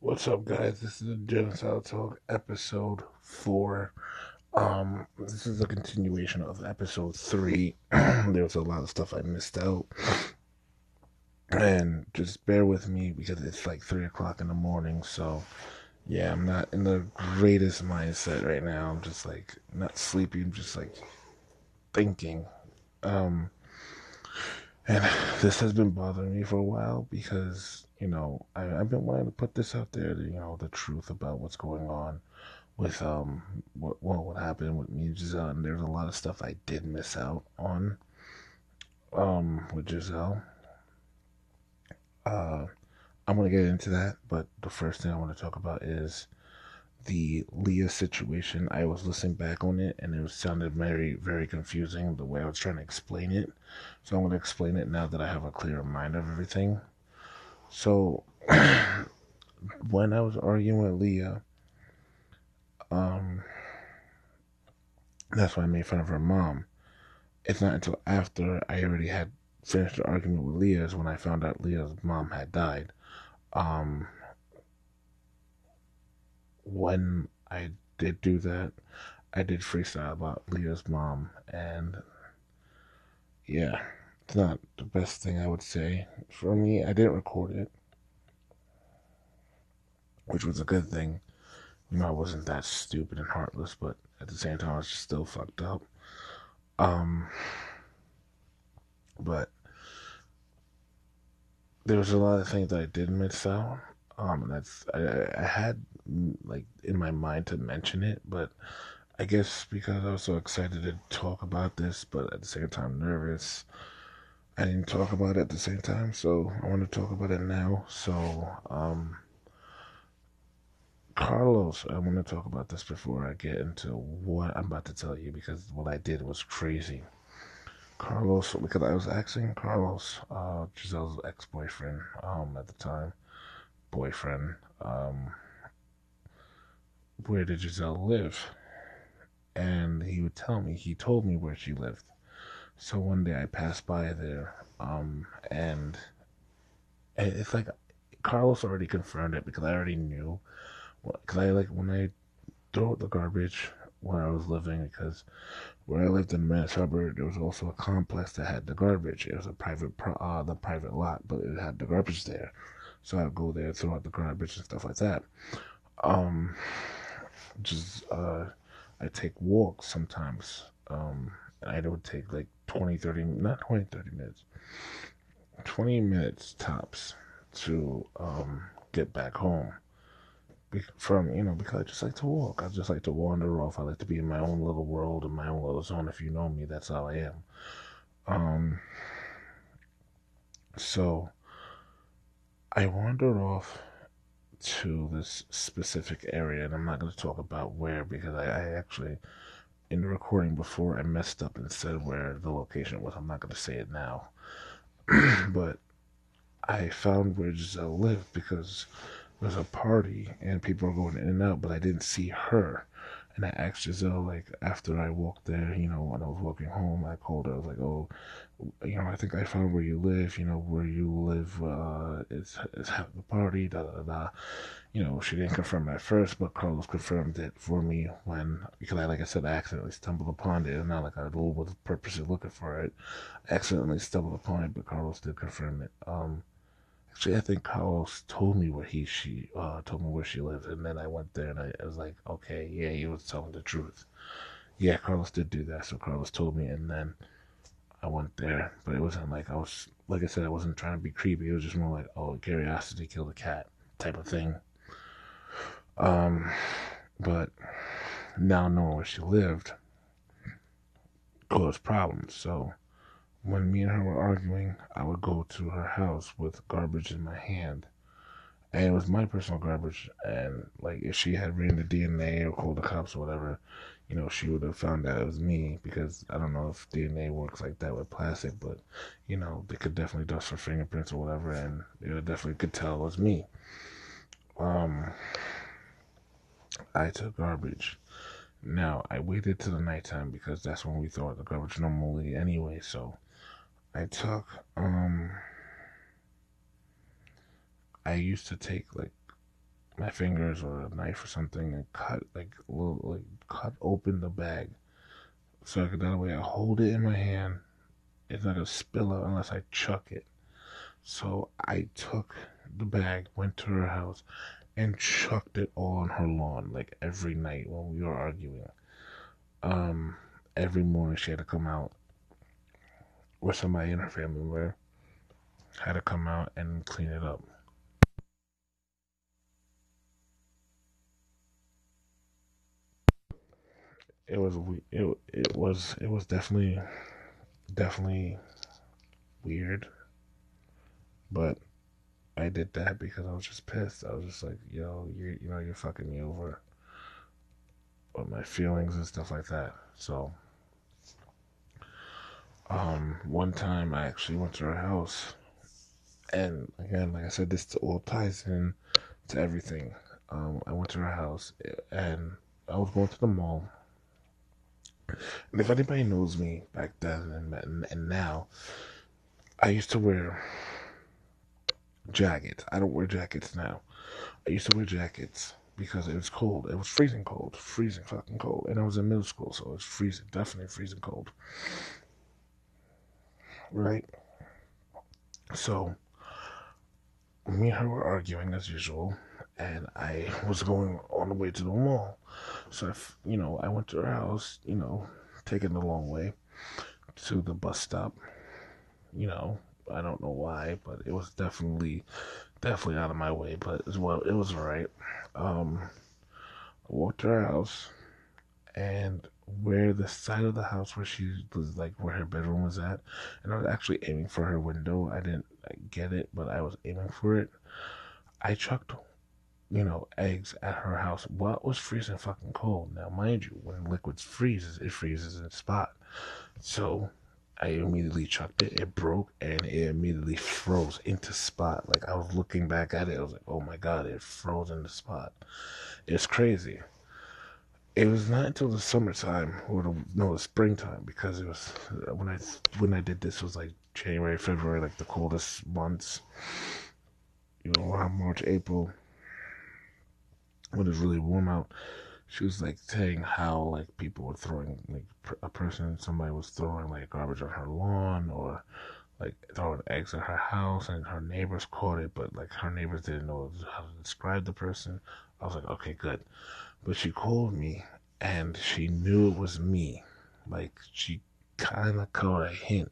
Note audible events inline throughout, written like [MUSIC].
What's up, guys? This is the Genocide Talk, episode four. Um, this is a continuation of episode three. [CLEARS THROAT] there was a lot of stuff I missed out, and just bear with me because it's like three o'clock in the morning. So, yeah, I'm not in the greatest mindset right now. I'm just like not sleepy. I'm just like thinking. Um, and [SIGHS] this has been bothering me for a while because you know, I, have been wanting to put this out there, you know, the truth about what's going on with um what what happened with me and Giselle. And there's a lot of stuff I did miss out on um with Giselle. Uh, I'm gonna get into that, but the first thing I want to talk about is the Leah situation. I was listening back on it, and it was sounded very very confusing the way I was trying to explain it. So I'm gonna explain it now that I have a clearer mind of everything. So [CLEARS THROAT] when I was arguing with Leah, um, that's why I made fun of her mom. It's not until after I already had finished the argument with Leah is when I found out Leah's mom had died. Um, when I did do that, I did freestyle about Leah's mom, and yeah. It's not the best thing I would say. For me, I didn't record it, which was a good thing. You know, I wasn't that stupid and heartless, but at the same time, I was still fucked up. Um, but there was a lot of things that I did miss out. Um, and that's I, I had like in my mind to mention it, but I guess because I was so excited to talk about this, but at the same time nervous I didn't talk about it at the same time, so I want to talk about it now. So, um, Carlos, I want to talk about this before I get into what I'm about to tell you because what I did was crazy. Carlos, because I was asking Carlos, uh, Giselle's ex boyfriend, um, at the time, boyfriend, um, where did Giselle live? And he would tell me, he told me where she lived. So one day I passed by there, um, and it's like Carlos already confirmed it because I already knew. Because I like when I throw out the garbage where I was living, because where I lived in the suburb, there was also a complex that had the garbage. It was a private, uh, the private lot, but it had the garbage there. So I'd go there, throw out the garbage and stuff like that. Um, just uh, I take walks sometimes. Um, I would take like 20, 30, not 20, 30 minutes, 20 minutes tops to um, get back home. From, you know, because I just like to walk. I just like to wander off. I like to be in my own little world, in my own little zone. If you know me, that's how I am. Um, so I wandered off to this specific area, and I'm not going to talk about where because I, I actually in the recording before I messed up and said where the location was. I'm not going to say it now. [CLEARS THROAT] but I found where Giselle lived because there was a party and people were going in and out, but I didn't see her. And I asked Giselle, like, after I walked there, you know, when I was walking home, I called her. I was like, oh, you know, I think I found where you live, you know, where you live, uh, it's, it's having a party, da da da you know, she didn't confirm at first, but Carlos confirmed it for me when, because I, like I said, I accidentally stumbled upon it. Not like I was purposely looking for it. I accidentally stumbled upon it, but Carlos did confirm it. Um, actually, I think Carlos told me where he, she, uh, told me where she lived, and then I went there and I, I was like, okay, yeah, he was telling the truth. Yeah, Carlos did do that, so Carlos told me, and then I went there, but it wasn't like I was, like I said, I wasn't trying to be creepy. It was just more like, oh, curiosity killed a cat type of thing. Um, but now knowing where she lived caused problems. So when me and her were arguing, I would go to her house with garbage in my hand. And it was my personal garbage. And like if she had ran the DNA or called the cops or whatever, you know, she would have found out it was me because I don't know if DNA works like that with plastic, but you know, they could definitely dust her fingerprints or whatever and they definitely could tell it was me. Um I took garbage. Now I waited till the nighttime because that's when we throw out the garbage normally anyway. So I took um I used to take like my fingers or a knife or something and cut like little like cut open the bag so I could that way I hold it in my hand. It's not gonna spill out unless I chuck it. So I took the bag, went to her house, and chucked it all on her lawn like every night when we were arguing. Um, every morning she had to come out, or somebody in her family member had to come out and clean it up. It was it it was it was definitely definitely weird, but I did that because I was just pissed. I was just like, yo, you you know, you're fucking me over with my feelings and stuff like that. So, um, one time I actually went to her house, and again, like I said, this all ties in to everything. Um, I went to her house, and I was going to the mall. And if anybody knows me back then and, and now, I used to wear jackets. I don't wear jackets now. I used to wear jackets because it was cold. It was freezing cold, freezing fucking cold. And I was in middle school, so it was freezing, definitely freezing cold. Right? So, me and her were arguing as usual, and I was going on the way to the mall. So, if, you know, I went to her house, you know, taking the long way to the bus stop, you know, I don't know why, but it was definitely, definitely out of my way. But as well, it was alright. Um, I walked to her house, and where the side of the house where she was like where her bedroom was at, and I was actually aiming for her window. I didn't get it, but I was aiming for it. I chucked, you know, eggs at her house. Well, it was freezing fucking cold. Now, mind you, when liquids freezes, it freezes in spot. So I immediately chucked it. It broke and it immediately froze into spot. Like I was looking back at it, I was like, "Oh my god, it froze in the spot." It's crazy. It was not until the summertime or the, no, the springtime because it was uh, when I when I did this was like January, February, like the coldest months. You know, uh, March, April, when it's really warm out. She was like saying how like people were throwing like a person somebody was throwing like garbage on her lawn or like throwing eggs at her house and her neighbors caught it but like her neighbors didn't know how to describe the person. I was like okay good but she called me and she knew it was me like she kind of caught a hint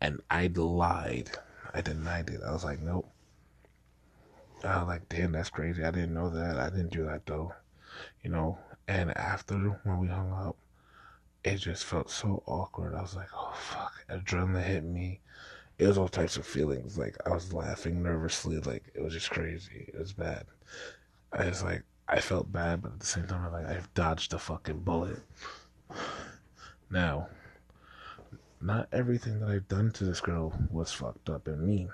and i lied i denied it i was like nope I was like, damn, that's crazy. I didn't know that. I didn't do that though you know. And after when we hung up, it just felt so awkward. I was like, oh fuck, adrenaline hit me. It was all types of feelings. Like I was laughing nervously. Like it was just crazy. It was bad. I was like, I felt bad, but at the same time, I'm like, I've dodged a fucking bullet. Now, not everything that I've done to this girl was fucked up and mean.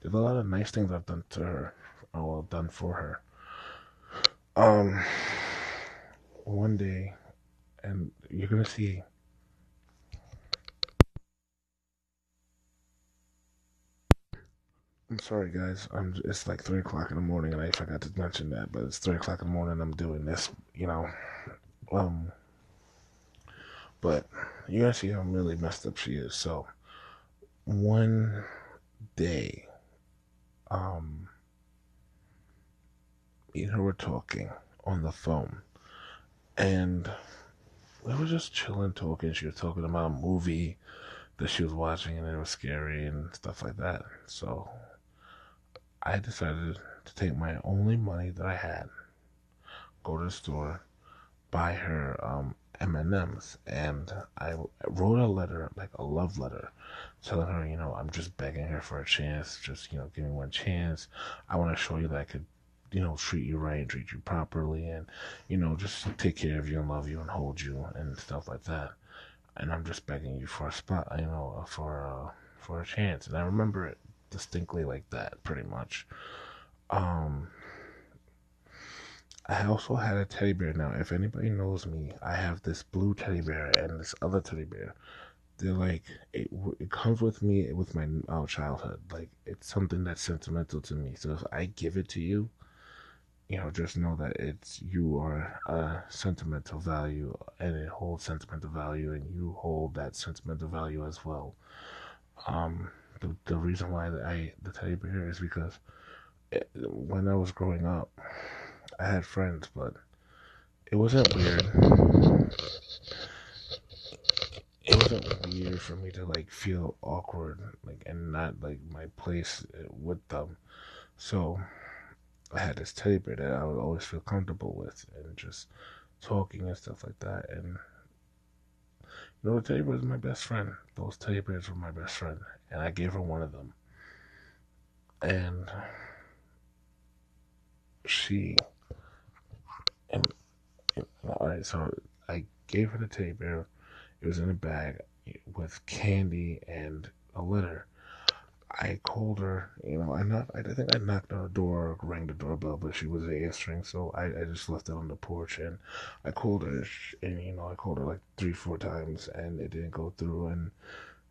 There's a lot of nice things I've done to her, or well, done for her. Um, one day, and you're gonna see. I'm sorry, guys. I'm. It's like three o'clock in the morning, and I forgot to mention that. But it's three o'clock in the morning. I'm doing this, you know. Um. But you're gonna see how really messed up she is. So, one day, um, me and her were talking on the phone, and we were just chilling, talking. She was talking about a movie that she was watching, and it was scary and stuff like that. So I decided to take my only money that I had, go to the store, buy her um, M&Ms, and I wrote a letter, like a love letter, telling her, you know, I'm just begging her for a chance, just you know, give me one chance. I want to show you that I could you know, treat you right, treat you properly, and, you know, just take care of you and love you and hold you and stuff like that. And I'm just begging you for a spot, you know, for uh, for a chance. And I remember it distinctly like that, pretty much. Um, I also had a teddy bear. Now, if anybody knows me, I have this blue teddy bear and this other teddy bear. They're like it. It comes with me with my uh, childhood. Like it's something that's sentimental to me. So if I give it to you, you know, just know that it's you are a sentimental value and it holds sentimental value and you hold that sentimental value as well. Um, the, the reason why I the teddy bear is because it, when I was growing up, I had friends, but it wasn't weird. It wasn't weird for me to like feel awkward, like and not like my place with them. So I had this teddy bear that I would always feel comfortable with, and just talking and stuff like that. And teddy bear was my best friend. Those teddy bears were my best friend, and I gave her one of them. And she, and, and all right, so I gave her the teddy bear. It was in a bag with candy and a letter. I called her, you know, I not I think I knocked on her door, rang the doorbell, but she was answering, so I, I just left it on the porch and I called her, and you know, I called her like three, four times, and it didn't go through. And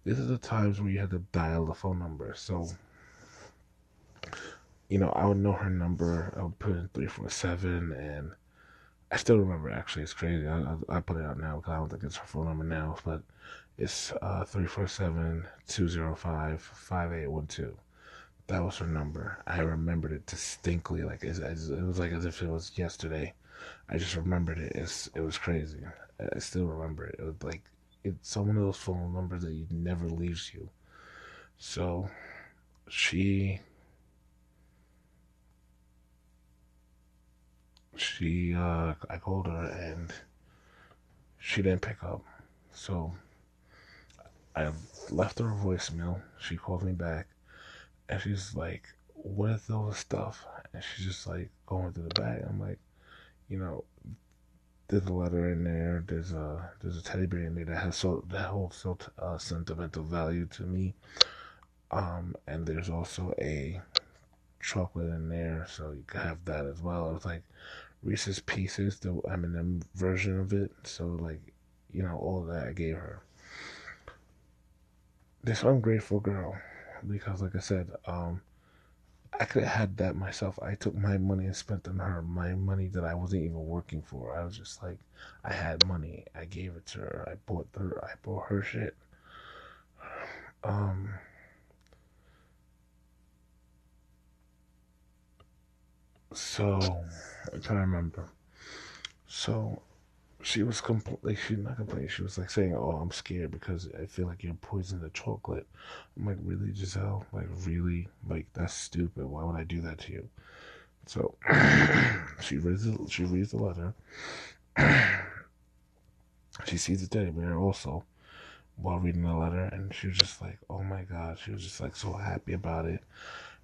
this is the times where you had to dial the phone number, so you know, I would know her number. I would put in three, four, seven, and I still remember. Actually, it's crazy. I, I, I put it out now because I don't think it's her phone number now, but it's uh, 347-205-5812. That was her number. I remembered it distinctly, like it, it was like as if it was yesterday. I just remembered it. It's, it was crazy. I still remember it. It was like it's one of those phone numbers that you never leaves you. So she she uh I called her and she didn't pick up. So I left her a voicemail. She called me back and she's like, What is all this stuff? And she's just like going through the bag. I'm like, you know, there's a letter in there. There's a there's a teddy bear in there that has so that holds so uh, sentimental value to me. Um, and there's also a chocolate in there, so you can have that as well. It was like Reese's Pieces, the M&M version of it. So like, you know, all that I gave her this ungrateful girl because like I said, um, I could have had that myself. I took my money and spent on her. My money that I wasn't even working for. I was just like, I had money. I gave it to her. I bought her. I bought her shit. Um. So, I'm trying to remember. So, she was completely she not complaining she was like saying oh i'm scared because i feel like you're poisoning the chocolate. I'm like really giselle? Like really? Like that's stupid. Why would i do that to you? So [CLEARS THROAT] she reads the, she reads the letter. [CLEARS THROAT] She sees the teddy bear also while reading the letter and she was just like oh my god. She was just like so happy about it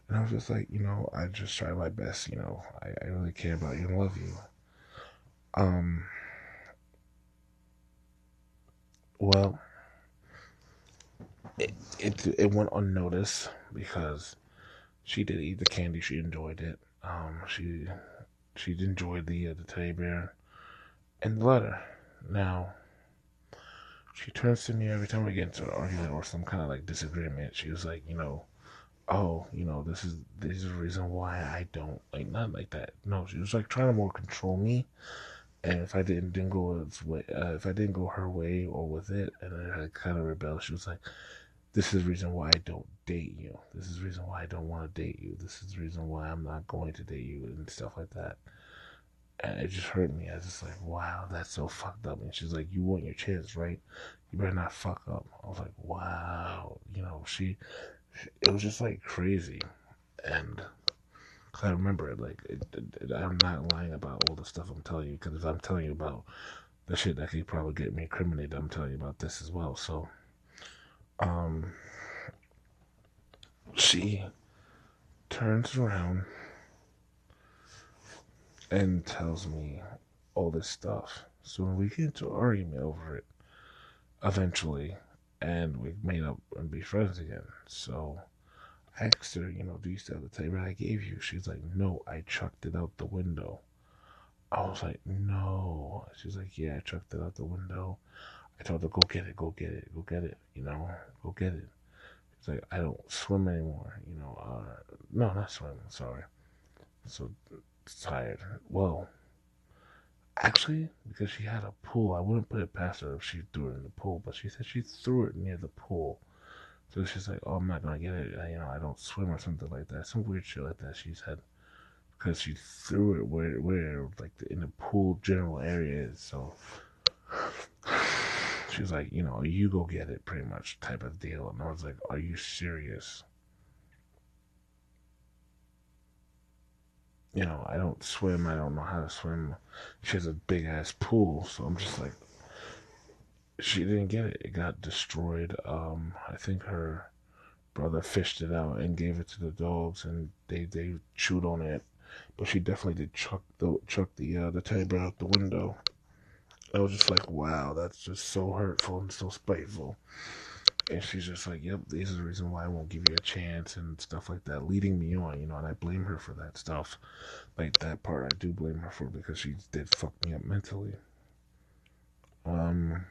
and i was just like you know i just try my best you know i, I really care about you and love you um well, it, it it went unnoticed because she did eat the candy. She enjoyed it. Um, she she enjoyed the uh, the teddy bear and the letter. Now, she turns to me every time we get into an argument or some kind of like disagreement. She was like, you know, oh, you know, this is this is the reason why I don't like not like that. No, she was like trying to more control me and if I didn't didn't go its way, uh, if I didn't go her way or with it, and I kind of rebelled, she was like, "This is the reason why I don't date you. This is the reason why I don't want to date you. This is the reason why I'm not going to date you and stuff like that." And it just hurt me. I was just like, "Wow, that's so fucked up." And she's like, "You want your chance, right? You better not fuck up." I was like, "Wow," you know, she it was just like crazy, and I remember it. Like it, it, I'm not lying about all the stuff I'm telling you. Because if I'm telling you about the shit that could probably get me incriminated, I'm telling you about this as well. So, um, she turns around and tells me all this stuff. So when we get into an argument over it, eventually, and we made up and be friends again. So asked her, you know, do you still have the table I gave you? She's like, no, I chucked it out the window. I was like, no. She's like, yeah, I chucked it out the window. I told her, go get it, go get it, go get it, you know, go get it. She's like, I don't swim anymore, you know. Uh, no, not swim, sorry. So tired. Well, actually, because she had a pool, I wouldn't put it past her if she threw it in the pool, but she said she threw it near the pool. So she's like, oh, I'm not gonna get it. You know, I don't swim or something like that. Some weird shit like that. She said because she threw it where where like the, in the pool general area. So [SIGHS] she's like, you know, you go get it, pretty much type of deal. And I was like, are you serious? You know, I don't swim. I don't know how to swim. She has a big ass pool, so I'm just like, she didn't get it. It got destroyed. Um, I think her brother fished it out and gave it to the dogs, and they they chewed on it. But she definitely did chuck the chuck the uh, the teddy bear out the window. I was just like, wow, that's just so hurtful and so spiteful. And she's just like, yep, this is the reason why I won't give you a chance and stuff like that, leading me on, you know. And I blame her for that stuff, like that part. I do blame her for because she did fuck me up mentally. Um,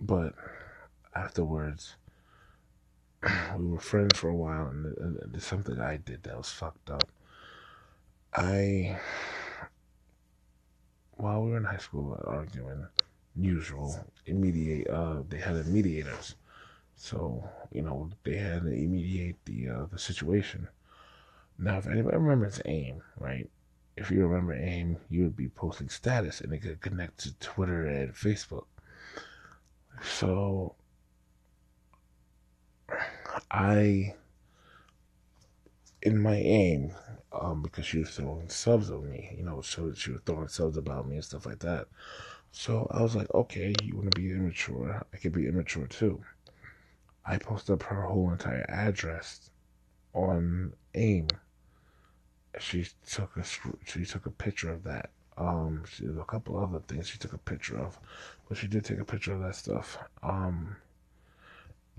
But afterwards, [CLEARS THROAT] we were friends for a while, and there's something I did that was fucked up. I, while we were in high school arguing, usual, immediate, uh, they had a mediators. So, you know, they had to mediate the, uh, the situation. Now, if anybody remembers AIM, right? If you remember AIM, you would be posting status and it could connect to Twitter and Facebook. So I, in my aim, um, because she was throwing subs on me, you know, so she was throwing subs about me and stuff like that. So I was like, okay, you want to be immature? I could be immature too. I posted up her whole entire address on AIM. She took a she took a picture of that um, she did a couple other things she took a picture of, but she did take a picture of that stuff. Um,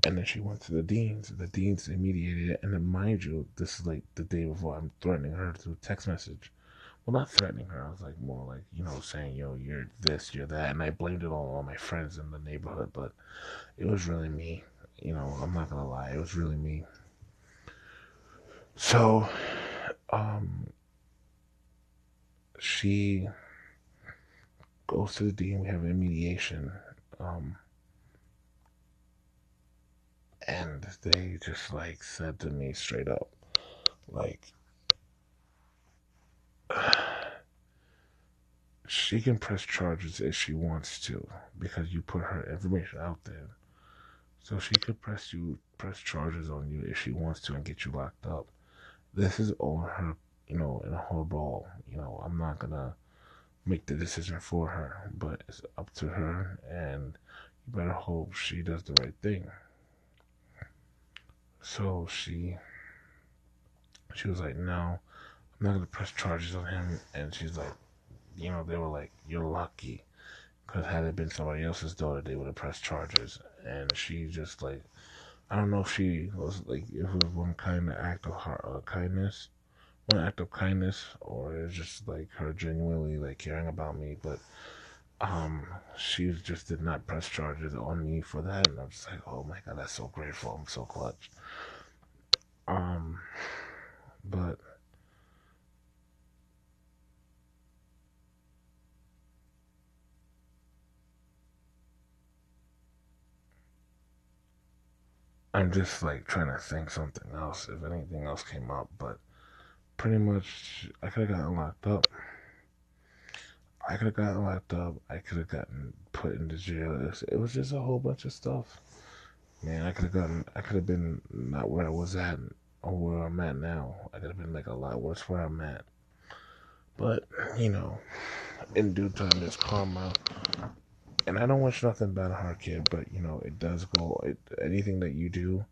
and then she went to the deans. The deans mediated it, and then mind you, this is like the day before I'm threatening her through text message. Well, not threatening her. I was like more like you know saying, "Yo, you're this, you're that," and I blamed it all on all my friends in the neighborhood, but it was really me. You know, I'm not gonna lie, it was really me. So, um, she goes to the dean. We have a mediation. Um, and they just like said to me straight up, like, she can press charges if she wants to because you put her information out there. So she could press you press charges on you if she wants to and get you locked up. This is all her you know, in a whole ball. You know, I'm not gonna make the decision for her, but it's up to her, and you better hope she does the right thing. So she, she was like, no, I'm not gonna press charges on him, and she's like, you know, they were like, you're lucky, because had it been somebody else's daughter, they would have pressed charges, and she just like, I don't know if she was like, if it was one kind of act of uh, kindness, one act of kindness or it's just like her genuinely like caring about me. But um she just did not press charges on me for that. And i'm just like oh my god that's so grateful. I'm so clutch. Um but I'm just like trying to think something else if anything else came up, but pretty much I could have gotten locked up. I could have gotten locked up. I could have gotten put into jail. It was just a whole bunch of stuff. Man, I could have gotten. I could have been not where I was at or where I'm at now. I could have been like a lot worse where I'm at. But you know, in due time, there's karma. And I don't wish nothing bad on her kid, but you know, it does go. It, anything that you do,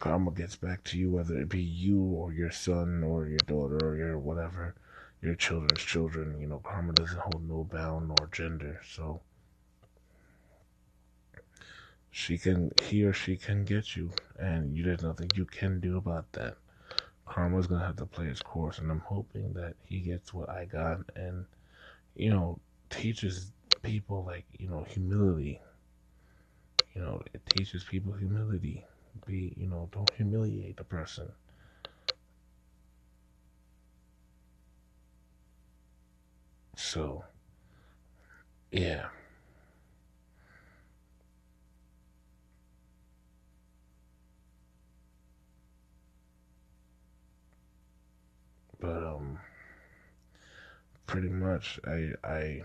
karma gets back to you, whether it be you or your son or your daughter or your whatever, your children's children. You know, karma doesn't hold no bound nor gender. So she can, he or she can get you, and you there's nothing you can do about that. Karma's gonna have to play its course, and I'm hoping that he gets what I got, and you know, teaches people like you know humility. You know, it teaches people humility. Be you know, don't humiliate the person. So, yeah. But um pretty much I I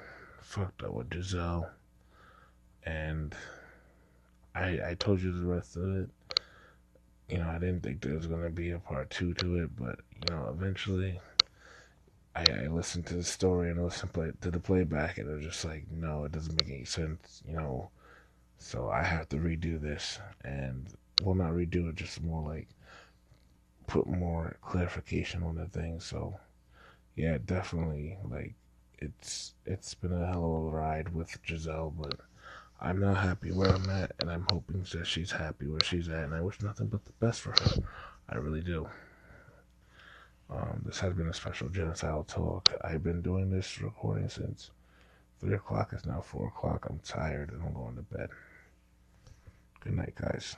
fucked up with Giselle and I I told you the rest of it. You know, I didn't think there was gonna be a part two to it, but you know, eventually I, I listened to the story and I listened play, to the playback and it was just like, no, it doesn't make any sense, you know. So I have to redo this and well not redo it, just more like put more clarification on the thing. So yeah, definitely like it's it's been a hell of a ride with Giselle, but I'm not happy where I'm at, and I'm hoping that she's happy where she's at, and I wish nothing but the best for her. I really do. Um, this has been a special genocidal talk. I've been doing this recording since 3 o'clock. It's now 4 o'clock. I'm tired and I'm going to bed. Good night, guys.